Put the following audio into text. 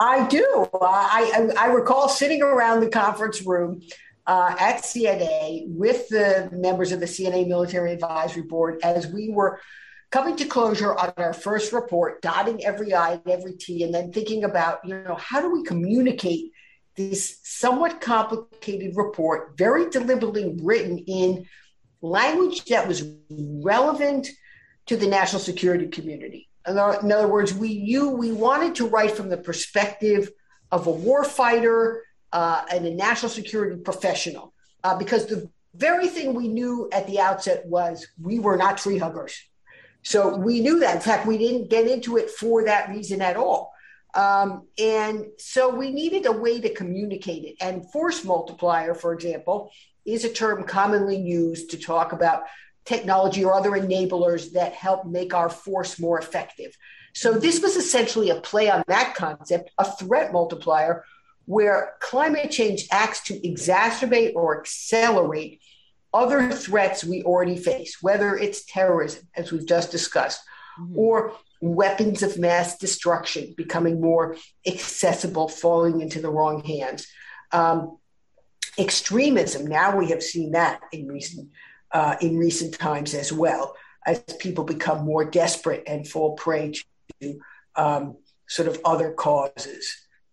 I do. I, I, I recall sitting around the conference room uh, at CNA with the members of the CNA Military Advisory Board as we were coming to closure on our first report, dotting every I and every T, and then thinking about, you know, how do we communicate this somewhat complicated report, very deliberately written in language that was relevant to the national security community. In other words, we you we wanted to write from the perspective of a warfighter uh, and a national security professional, uh, because the very thing we knew at the outset was we were not tree huggers. So we knew that. In fact, we didn't get into it for that reason at all. Um, and so we needed a way to communicate it. And force multiplier, for example, is a term commonly used to talk about technology or other enablers that help make our force more effective. So this was essentially a play on that concept, a threat multiplier, where climate change acts to exacerbate or accelerate other threats we already face, whether it's terrorism, as we've just discussed, mm-hmm. or weapons of mass destruction becoming more accessible, falling into the wrong hands. Um, extremism, now we have seen that in recent, uh, in recent times as well, as people become more desperate and fall prey to um, sort of other causes.